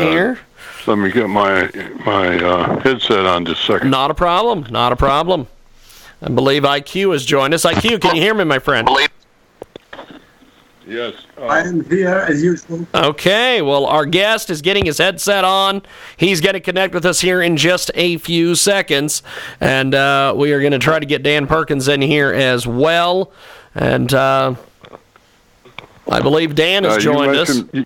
Here. Let me get my my uh, headset on just a second. Not a problem. Not a problem. I believe IQ has joined us. IQ, can you hear me, my friend? Yes. uh, I am here as usual. Okay, well, our guest is getting his headset on. He's going to connect with us here in just a few seconds. And uh, we are going to try to get Dan Perkins in here as well. And uh, I believe Dan has uh, joined us. you-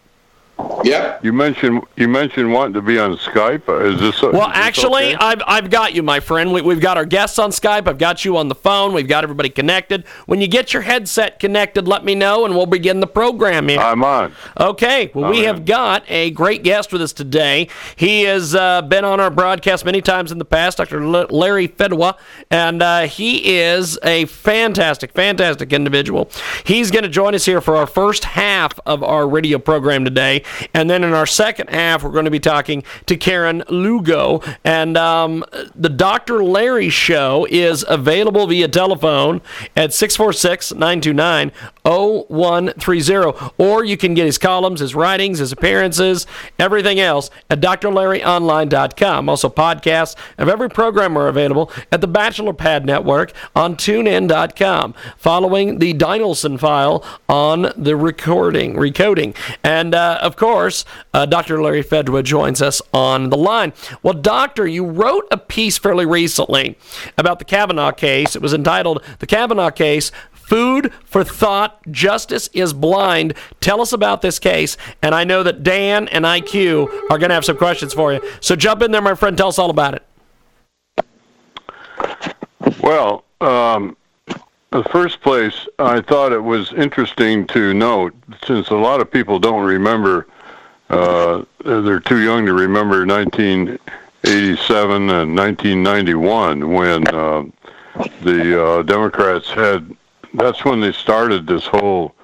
Yep. You mentioned you mentioned wanting to be on Skype. Is this Well, is this actually, okay? I've, I've got you, my friend. We, we've got our guests on Skype. I've got you on the phone. We've got everybody connected. When you get your headset connected, let me know, and we'll begin the program here. I'm on. Okay, well, we I'm have in. got a great guest with us today. He has uh, been on our broadcast many times in the past, Dr. L- Larry Fedwa, and uh, he is a fantastic, fantastic individual. He's going to join us here for our first half of our radio program today, and then in our second half, we're going to be talking to Karen Lugo. And um, the Dr. Larry show is available via telephone at 646 929 0130. Or you can get his columns, his writings, his appearances, everything else at drlarryonline.com. Also, podcasts of every program are available at the Bachelor Pad Network on tunein.com, following the Dinelson file on the recording, recoding. And uh, of course, uh, Dr. Larry Fedwa joins us on the line. Well, Doctor, you wrote a piece fairly recently about the Kavanaugh case. It was entitled The Kavanaugh Case Food for Thought, Justice is Blind. Tell us about this case. And I know that Dan and IQ are going to have some questions for you. So jump in there, my friend. Tell us all about it. Well, um, in the first place, I thought it was interesting to note, since a lot of people don't remember, uh, they're too young to remember 1987 and 1991 when uh, the uh, Democrats had. That's when they started this whole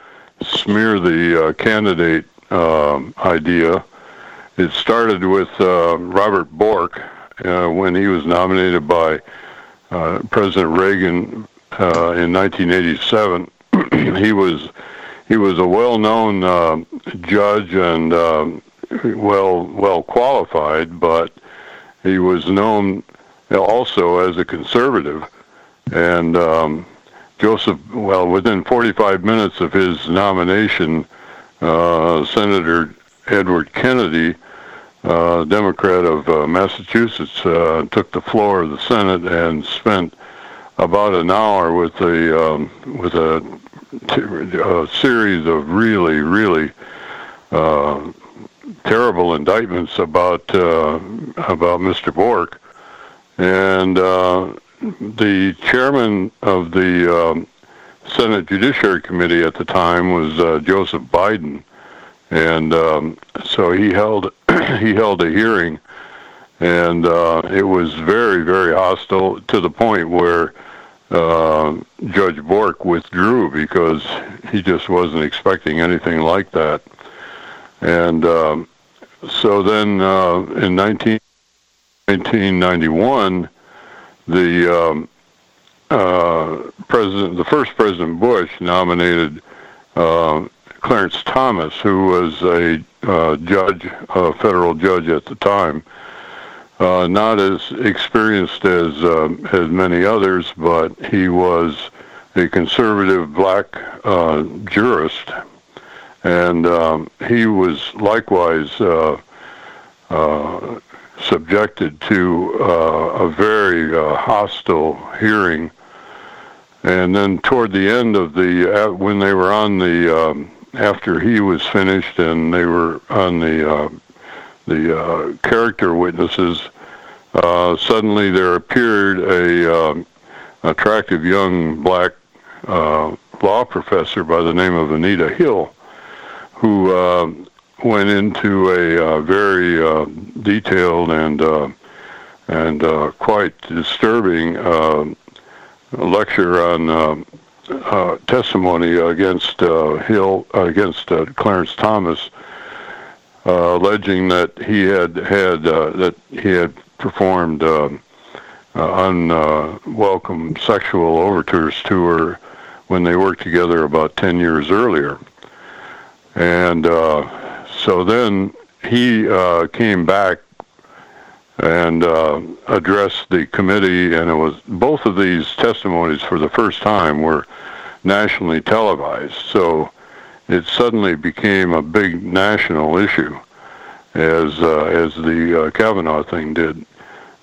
smear the uh, candidate um, idea. It started with uh, Robert Bork uh, when he was nominated by President Reagan in 1987. he was he was a well-known uh, judge and um, well well qualified, but he was known also as a conservative. And um, Joseph, well, within 45 minutes of his nomination, uh, Senator Edward Kennedy, uh, Democrat of uh, Massachusetts, uh, took the floor of the Senate and spent about an hour with a um, with a, a series of really, really uh, terrible indictments about uh, about Mr. Bork, and uh, the chairman of the um, Senate Judiciary Committee at the time was uh, Joseph Biden, and um, so he held he held a hearing, and uh, it was very very hostile to the point where uh, Judge Bork withdrew because he just wasn't expecting anything like that, and um, so then uh, in 19, 1991, the um, uh, president, the first President Bush, nominated uh, Clarence Thomas, who was a uh, judge, a federal judge at the time, uh, not as experienced as uh, as many others, but he was a conservative black uh, jurist, and um, he was likewise uh, uh, subjected to uh, a very hostile hearing. And then toward the end of the, when they were on the, um, after he was finished and they were on the, the uh, character witnesses, uh, suddenly there appeared a um, attractive young black uh, law professor by the name of Anita Hill, who uh, went into a uh, very uh, detailed and and quite disturbing uh, lecture on uh, testimony against uh, Hill against uh, Clarence Thomas, uh, alleging that he had had uh, that he had performed um, uh, unwelcome sexual overtures to her when they worked together about ten years earlier, and uh, so then he uh, came back and uh, addressed the committee, and it was both of these testimonies for the first time were nationally televised. So it suddenly became a big national issue, as uh, as the uh, Kavanaugh thing did,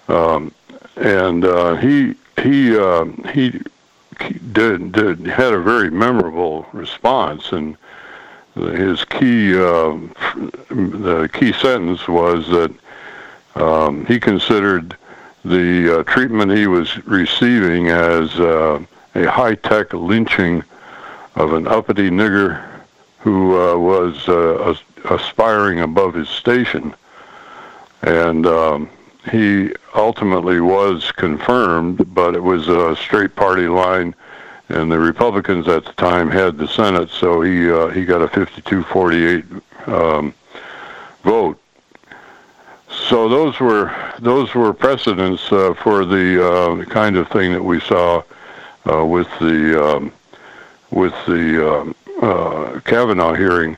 um, and uh, he he uh, he did did had a very memorable response and. His key, uh, the key sentence was that um, he considered the uh, treatment he was receiving as uh, a high-tech lynching of an uppity nigger who uh, was uh, aspiring above his station, and um, he ultimately was confirmed, but it was a straight party line, and the Republicans at the time had the Senate, so he uh, he got a 52-48 um, vote. So those were those were precedents uh, for the uh, kind of thing that we saw uh, with the um, with the um, uh, Kavanaugh hearing.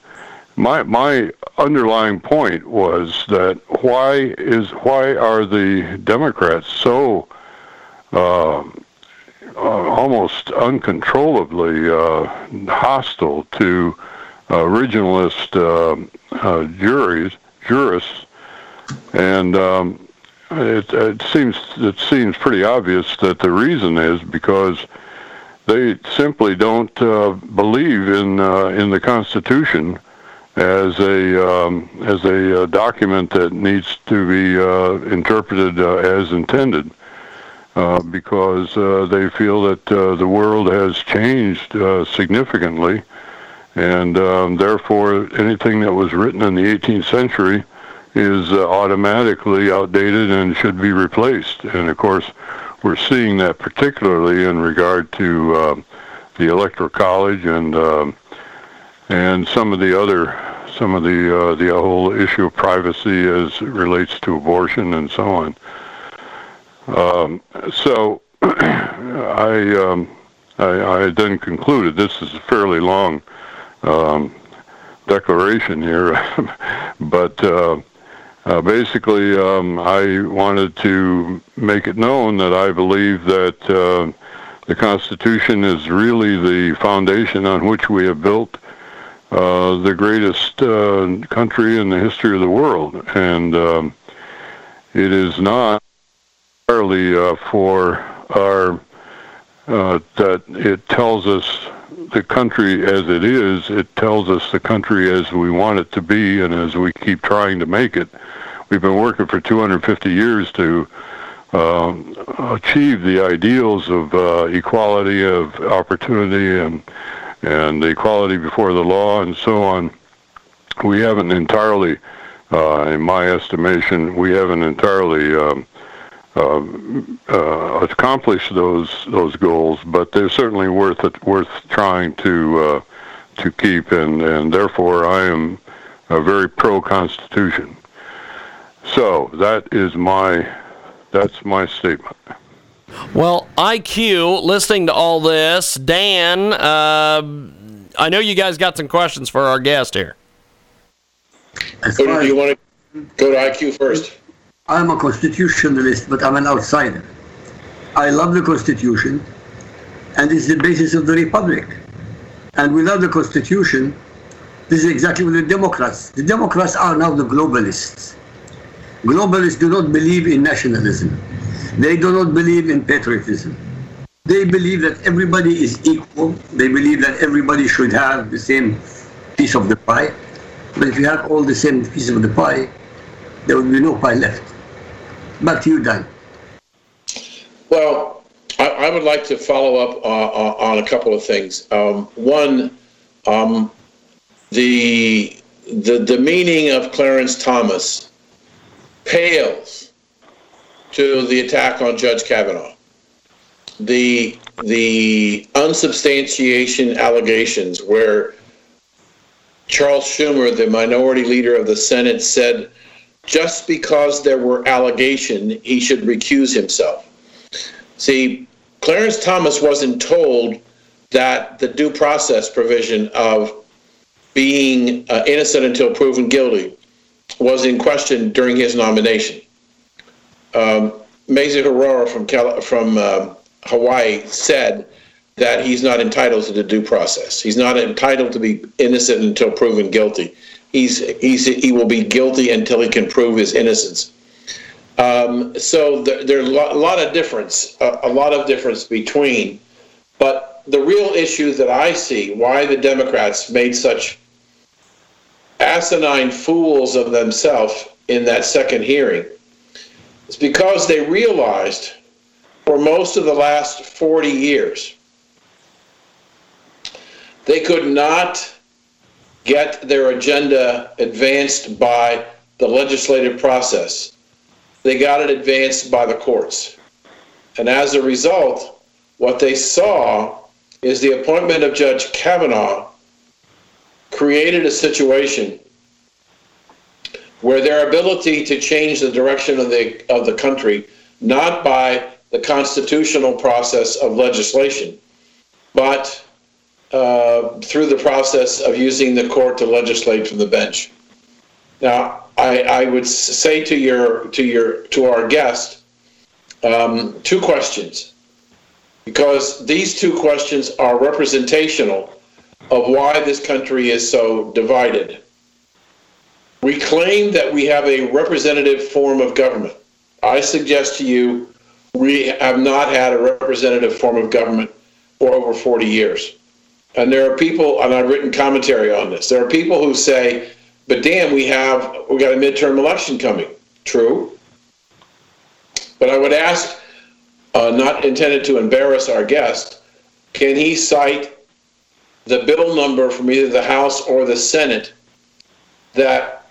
My my underlying point was that why is why are the Democrats so um, uh, almost uncontrollably uh, hostile to originalist juries jurists and um, it, it seems it seems pretty obvious that the reason is because they simply don't uh, believe in uh, in the Constitution as a um, as a uh, document that needs to be uh, interpreted uh, as intended. Uh, because they feel that the world has changed significantly, and um, therefore anything that was written in the 18th century is automatically outdated and should be replaced. And of course, we're seeing that particularly in regard to uh, the electoral college and uh, and some of the other some of the uh, the whole issue of privacy as it relates to abortion and so on. Um, so I, um, I I then concluded this is a fairly long um, declaration here, but uh, uh, basically, um, I wanted to make it known that I believe that uh, the Constitution is really the foundation on which we have built uh, the greatest uh, country in the history of the world, and um, it is not entirely uh, for our uh, that it tells us the country as it is. It tells us the country as we want it to be, and as we keep trying to make it. We've been working for 250 years to uh, achieve the ideals of uh, equality of opportunity and and equality before the law and so on. We haven't entirely, uh, in my estimation, we haven't entirely um, um, uh, accomplished those those goals, but they're certainly worth it, worth trying to uh, to keep, and and therefore I am a very pro Constitution. So that is my that's my statement. Well, IQ, listening to all this, Dan, uh, I know you guys got some questions for our guest here. So do you want to go to IQ first? I'm a constitutionalist, but I'm an outsider. I love the Constitution, and it's the basis of the Republic. And without the Constitution, this is exactly what the Democrats. The Democrats are now the globalists. Globalists do not believe in nationalism. They do not believe in patriotism. They believe that everybody is equal. They believe that everybody should have the same piece of the pie. But if you have all the same piece of the pie, there will be no pie left. Back to you, Dan. Well, I, I would like to follow up uh, uh, on a couple of things. Um, one, um, the the demeaning of Clarence Thomas pales to the attack on Judge Kavanaugh. The the unsubstantiation allegations where Charles Schumer, the minority leader of the Senate, said just because there were allegations, he should recuse himself. See, Clarence Thomas wasn't told that the due process provision of being uh, innocent until proven guilty was in question during his nomination. Um, Mazie Hirono from Cal- from uh, Hawaii said that he's not entitled to the due process. He's not entitled to be innocent until proven guilty. He's, he's he will be guilty until he can prove his innocence. Um, so there, there's a lot of difference, a, a lot of difference between. But the real issue that I see, why the Democrats made such asinine fools of themselves in that second hearing, is because they realized for most of the last 40 years they could not get their agenda advanced by the legislative process they got it advanced by the courts. And as a result, what they saw is the appointment of Judge Kavanaugh created a situation where their ability to change the direction of the of the country, not by the constitutional process of legislation, but uh, through the process of using the court to legislate from the bench. Now, I, I would say to your to your to our guest um, two questions because these two questions are representational of why this country is so divided. We claim that we have a representative form of government. I suggest to you we have not had a representative form of government for over 40 years. And there are people, and I've written commentary on this, there are people who say but damn, we have we got a midterm election coming. True. But I would ask, uh, not intended to embarrass our guest, can he cite the bill number from either the House or the Senate that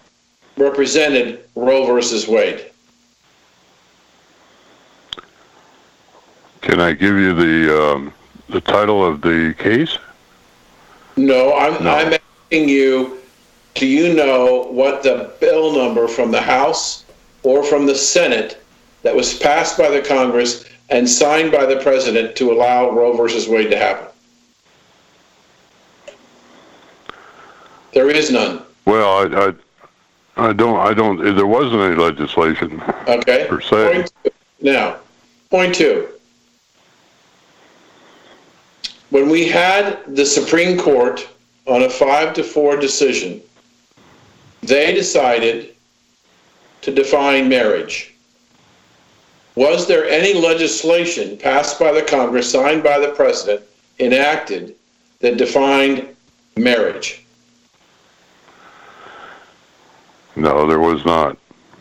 represented Roe versus Wade? Can I give you the um, the title of the case? No, I'm, no. I'm asking you do you know what the bill number from the House or from the Senate that was passed by the Congress and signed by the president to allow Roe versus Wade to happen? There is none. Well, I, I, I don't, I don't. There wasn't any legislation. Okay. Per se. Point two. Now, point two. When we had the Supreme Court on a five to four decision they decided to define marriage. Was there any legislation passed by the Congress, signed by the President, enacted that defined marriage? No, there was not.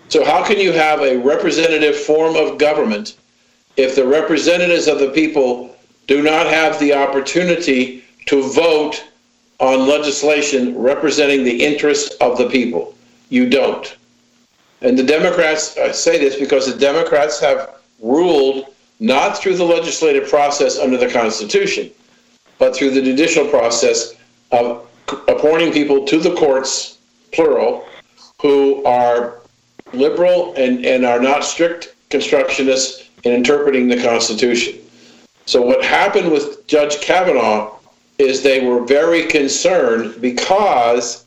So, how can you have a representative form of government if the representatives of the people do not have the opportunity to vote on legislation representing the interests of the people. You don't. And the Democrats, I say this because the Democrats have ruled not through the legislative process under the Constitution, but through the judicial process of appointing people to the courts, plural, who are liberal and, and are not strict constructionists in interpreting the Constitution. So, what happened with Judge Kavanaugh is they were very concerned because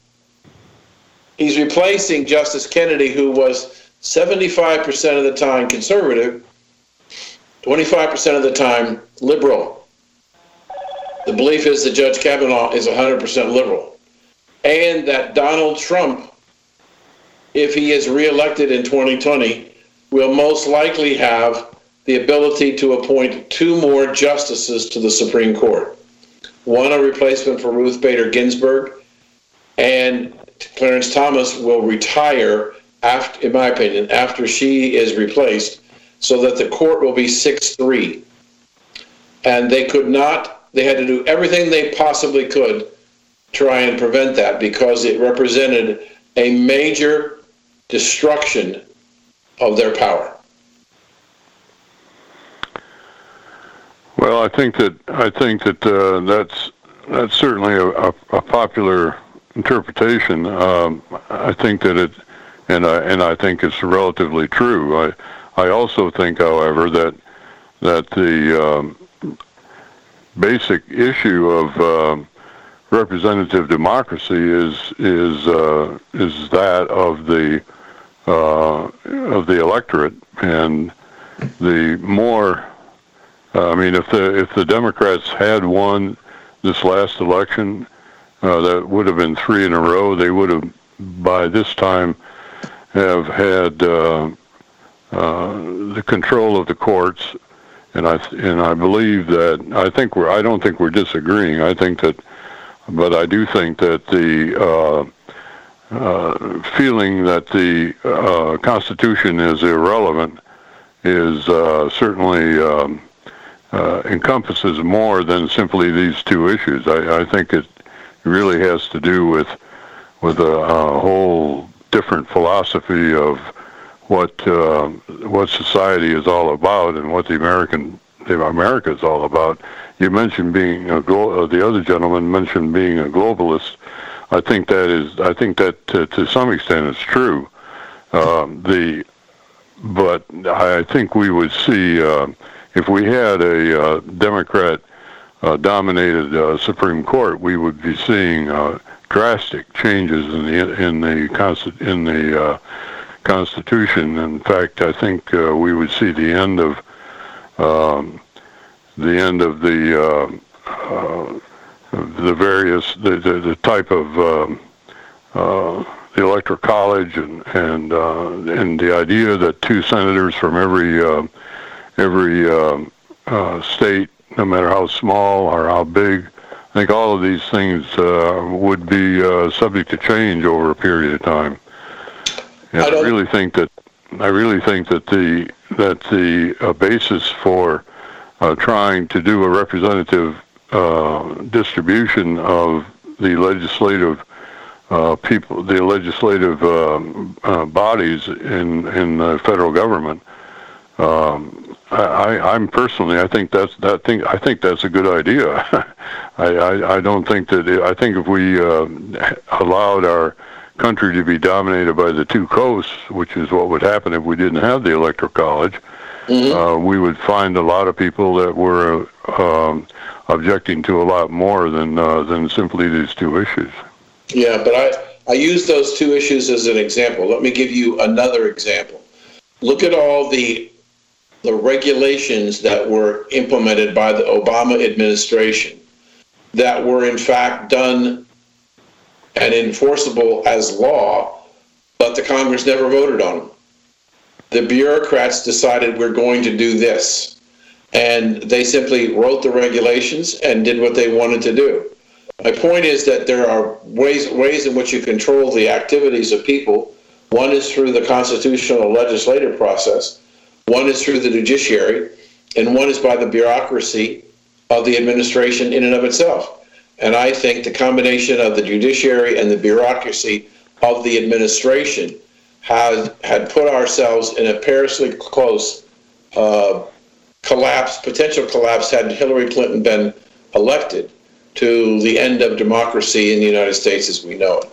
he's replacing Justice Kennedy, who was 75% of the time conservative, 25% of the time liberal. The belief is that Judge Kavanaugh is 100% liberal. And that Donald Trump, if he is reelected in 2020, will most likely have the ability to appoint two more justices to the Supreme Court one a replacement for Ruth Bader Ginsburg, and Clarence Thomas will retire after, in my opinion, after she is replaced, so that the court will be six three, and they could not. They had to do everything they possibly could try and prevent that because it represented a major destruction of their power. Well, I think that I think that uh, that's that's certainly a, a, a popular interpretation. Um, I think that it, and I and I think it's relatively true. I I also think, however, that that the um, basic issue of um, representative democracy is is uh, is that of the uh, of the electorate, and the more uh, I mean, if the if the Democrats had won this last election, uh, that would have been three in a row. They would have by this time have had uh, uh, the control of the courts, and I and I believe that I think we're I don't think we're disagreeing. I think that, but I do think that the uh, uh, feeling that the uh, Constitution is irrelevant is uh, certainly um, uh, encompasses more than simply these two issues. I, I think it really has to do with with a, a whole different philosophy of what uh, what society is all about and what the American America is all about. You mentioned being a glo- uh, the other gentleman mentioned being a globalist. I think that is I think that to, to some extent is true. Um, the but I think we would see uh, if we had a uh, Democrat uh, dominated uh, Supreme Court, we would be seeing uh, drastic changes in the in the in the uh, Constitution. In fact, I think uh, we would see the end of um, the end of the the various the, the, the type of um, the electoral college and and and the idea that two senators from every every um, uh, state, no matter how small or how big, I think all of these things uh, would be uh, subject to change over a period of time. And I I, really think that I really think that the that the uh, basis for uh, trying to do a representative uh, distribution of the legislative uh, people, the legislative um, uh, bodies in in the federal government. Um, I, I, I'm personally, I think that's that thing. I think that's a good idea. I, I, I don't think that. It, I think if we uh, allowed our country to be dominated by the two coasts, which is what would happen if we didn't have the electoral college, uh, we would find a lot of people that were um, objecting to a lot more than uh, than simply these two issues. Yeah, but I, I use those two issues as an example. Let me give you another example. Look at all the the regulations that were implemented by the Obama administration that were in fact done and enforceable as law, but the Congress never voted on them. The bureaucrats decided we're going to do this. And they simply wrote the regulations and did what they wanted to do. My point is that there are ways ways in which you control the activities of people. One is through the constitutional legislative process, one is through the judiciary, and one is by the bureaucracy of the administration in and of itself. And I think the combination of the judiciary and the bureaucracy of the administration has had put ourselves in a perilously close uh, collapse, potential collapse, had Hillary Clinton been elected to the end of democracy in the United States as we know it.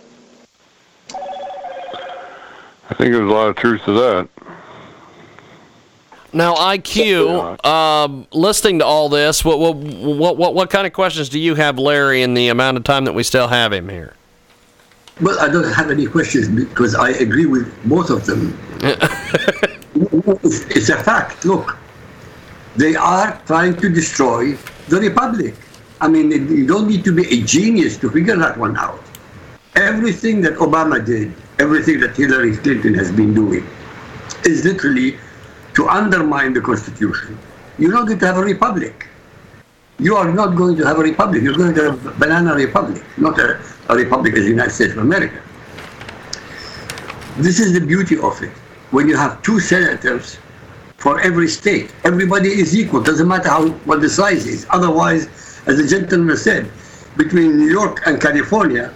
I think there's a lot of truth to that. Now, IQ, um, listening to all this, what, what what what what kind of questions do you have, Larry, in the amount of time that we still have him here? Well, I don't have any questions because I agree with both of them. it's, it's a fact. Look, they are trying to destroy the republic. I mean, you don't need to be a genius to figure that one out. Everything that Obama did, everything that Hillary Clinton has been doing, is literally to undermine the Constitution. You're not going to have a republic. You are not going to have a republic. You're going to have a banana republic, not a, a republic as the United States of America. This is the beauty of it. When you have two senators for every state, everybody is equal. Doesn't matter how what the size is. Otherwise, as the gentleman said, between New York and California,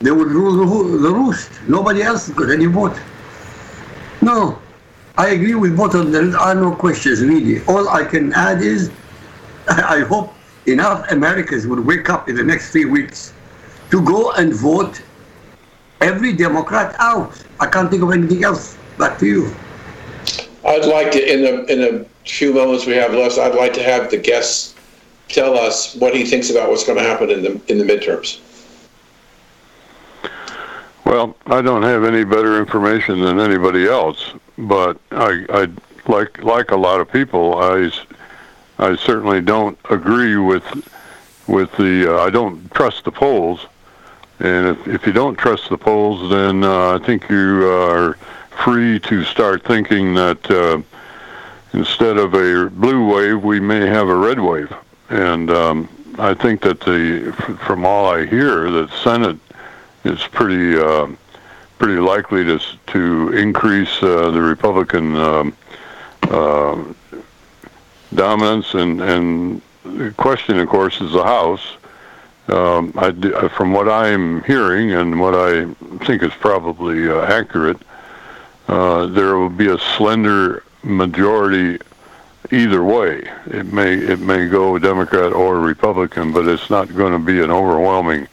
they would rule the, roost. Nobody else got any vote. No, I agree with both of them. There are no questions really. All I can add is, I hope enough Americans will wake up in the next three weeks to go and vote every Democrat out. I can't think of anything else. Back to you. I'd like to, in the, in the few moments we have left, I'd like to have the guests tell us what he thinks about what's going to happen in the, in the midterms. Well, I don't have any better information than anybody else, but I, I like like a lot of people, I, I certainly don't agree with with the. Uh, I don't trust the polls, and if if you don't trust the polls, then uh, I think you are free to start thinking that uh, instead of a blue wave, we may have a red wave, and um, I think that the from all I hear, the Senate is pretty uh, pretty likely to to increase uh, the Republican um, uh, dominance, and and the question, of course, is the House. Um, I uh, from what I'm hearing and what I think is probably uh, accurate, uh, there will be a slender majority either way. It may it may go Democrat or Republican, but it's not going to be an overwhelming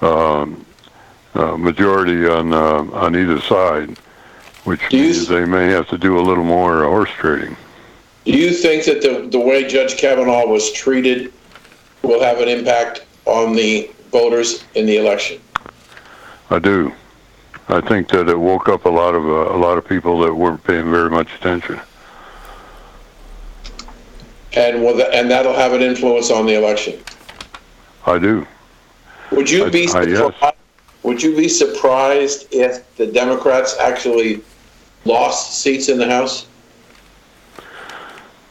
um, uh, majority on uh, on either side, which Do means s- they may have to do a little more horse trading. Do you think that the, the way Judge Kavanaugh was treated will have an impact on the voters in the election? I do. I think that it woke up a lot of uh, a lot of people that weren't paying very much attention. And will that, and that'll have an influence on the election. I do. Would you I- be I- yes. Would you be surprised if the Democrats actually lost seats in the House?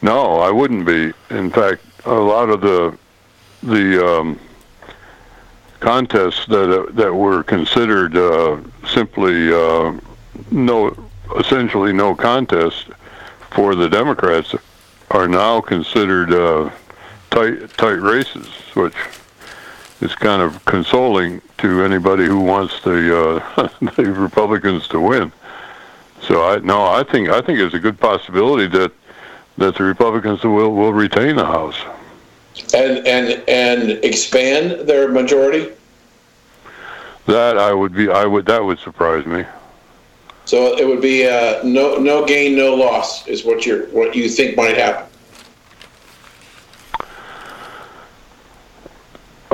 No, I wouldn't be. In fact, a lot of the the um, contests that uh, that were considered uh, simply uh, no, essentially no contest for the Democrats are now considered uh, tight tight races, which is kind of consoling to anybody who wants the uh, the Republicans to win. So I no, I think I think it's a good possibility that that the Republicans will will retain the House. And, and, and expand their majority? That I would be I would that would surprise me. So it would be, uh, no, no gain, no loss is what you're, what you think might happen.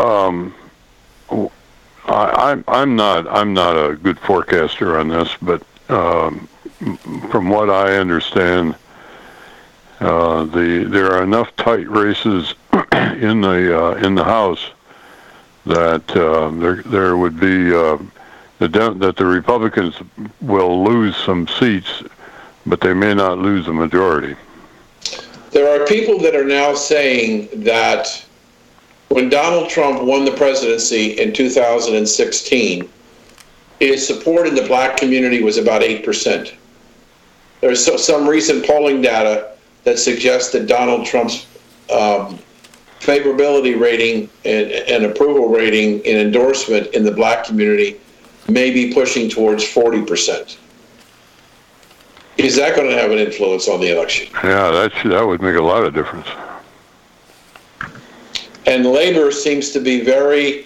Um, I, I'm I'm not I'm not a good forecaster on this, but um, from what I understand, uh, the there are enough tight races in the uh, in the House that uh, there there would be uh, the that the Republicans will lose some seats, but they may not lose a majority. There are people that are now saying that when Donald Trump won the presidency in 2016, his support in the black community was about 8%. There's some recent polling data that suggests that Donald Trump's um, favorability rating and, and approval rating and endorsement in the black community may be pushing towards 40%. Is that going to have an influence on the election? Yeah, that should, that would make a lot of difference. And labor seems to be very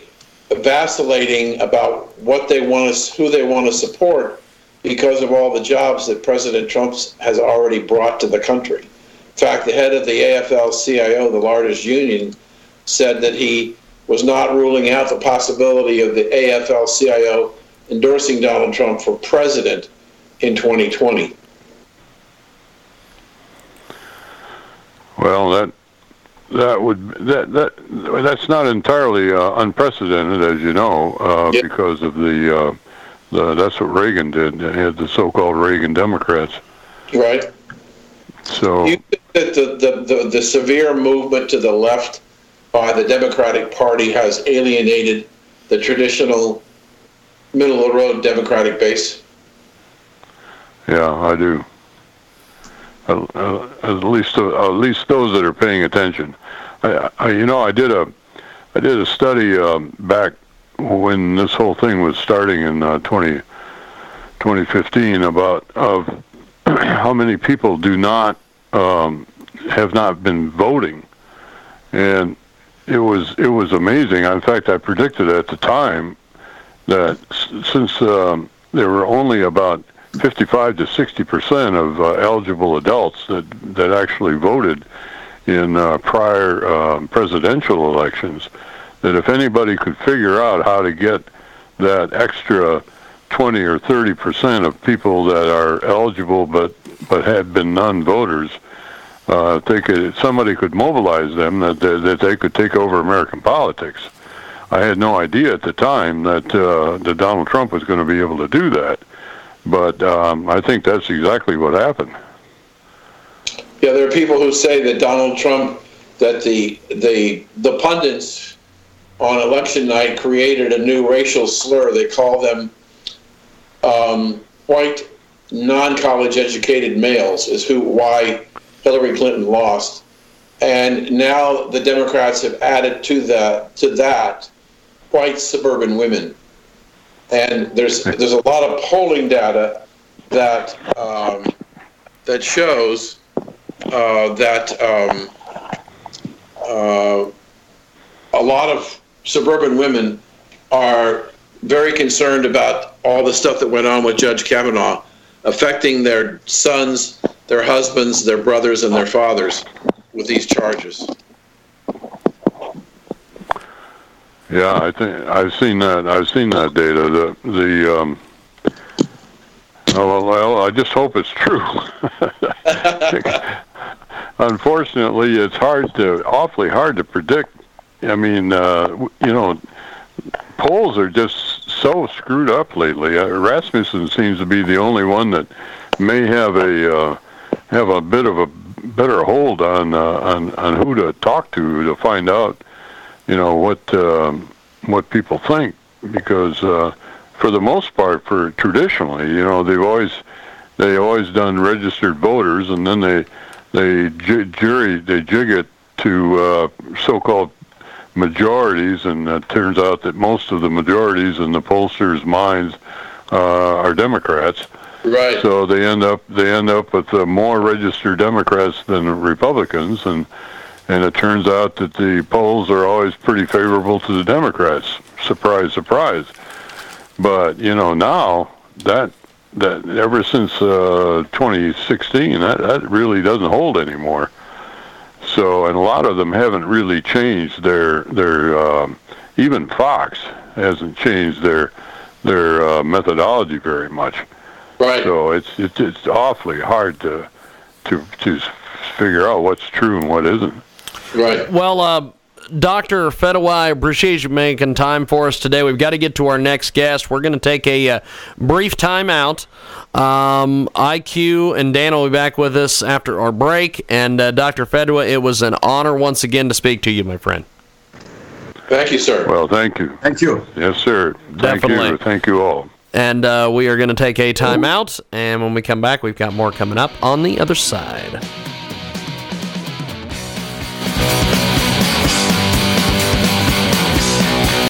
vacillating about what they want to, who they want to support because of all the jobs that President Trump has already brought to the country. In fact, the head of the AFL-CIO, the largest union, said that he was not ruling out the possibility of the AFL-CIO endorsing Donald Trump for president in 2020. Well, that that would that that that's not entirely uh, unprecedented, as you know, uh, Yeah. because of the uh, the that's what Reagan did. They had the so-called Reagan Democrats. Right? So you think that the, the, the, the severe movement to the left by the Democratic Party has alienated the traditional middle of the road Democratic base? yeah, I do. Uh, at least uh, at least those that are paying attention. I, I you know I did a I did a study um, back when this whole thing was starting in uh, 20, 2015 about of how many people do not um, have not been voting, and it was it was amazing. In fact, I predicted at the time that s- since um, there were only about 55 to 60 percent of uh, eligible adults that that actually voted in uh, prior um presidential elections, that if anybody could figure out how to get that extra 20 or 30 percent of people that are eligible but but have been non-voters, uh, if they could, if somebody could mobilize them that they, that they could take over American politics. I had no idea at the time that uh, that Donald Trump was going to be able to do that, but um, I think that's exactly what happened. Yeah, there are people who say that Donald Trump, that the the the pundits on election night created a new racial slur. They call them um, white, non-college educated males. Is who why Hillary Clinton lost, and now the Democrats have added to that to that white suburban women. And there's there's a lot of polling data that um, that shows that um, uh, a lot of suburban women are very concerned about all the stuff that went on with Judge Kavanaugh affecting their sons, their husbands, their brothers, and their fathers with these charges. Yeah, I think I've seen that. I've seen that data. The the um, oh, well, I just hope it's true. Unfortunately, it's hard to awfully hard to predict. I mean, uh, you know, polls are just so screwed up lately. Uh, Rasmussen seems to be the only one that may have a uh, have a bit of a better hold on uh, on on who to talk to to find out you know what um, what people think because uh, for the most part for traditionally you know they've always they always done registered voters and then they they ju- jury they jig it to uh, so-called majorities and it turns out that most of the majorities in the pollsters' minds uh, are Democrats Right. so they end up they end up with uh, more registered Democrats than Republicans, and and it turns out that the polls are always pretty favorable to the Democrats. Surprise, surprise. But you know now that that ever since uh, 2016, that that really doesn't hold anymore. So and a lot of them haven't really changed their their um, even Fox hasn't changed their their uh, methodology very much. right. So it's it's it's awfully hard to to to figure out what's true and what isn't. right. Well, uh, Dr. Fedwa, I appreciate you making time for us today. We've got to get to our next guest. We're going to take a uh, brief time out. Um, IQ and Dan will be back with us after our break. And uh, Dr. Fedwa, it was an honor once again to speak to you, my friend. Thank you, sir. Well, thank you. Thank you. Yes, sir. Thank Definitely. you. Thank you all. And uh, we are going to take a time out. And when we come back, we've got more coming up on the other side.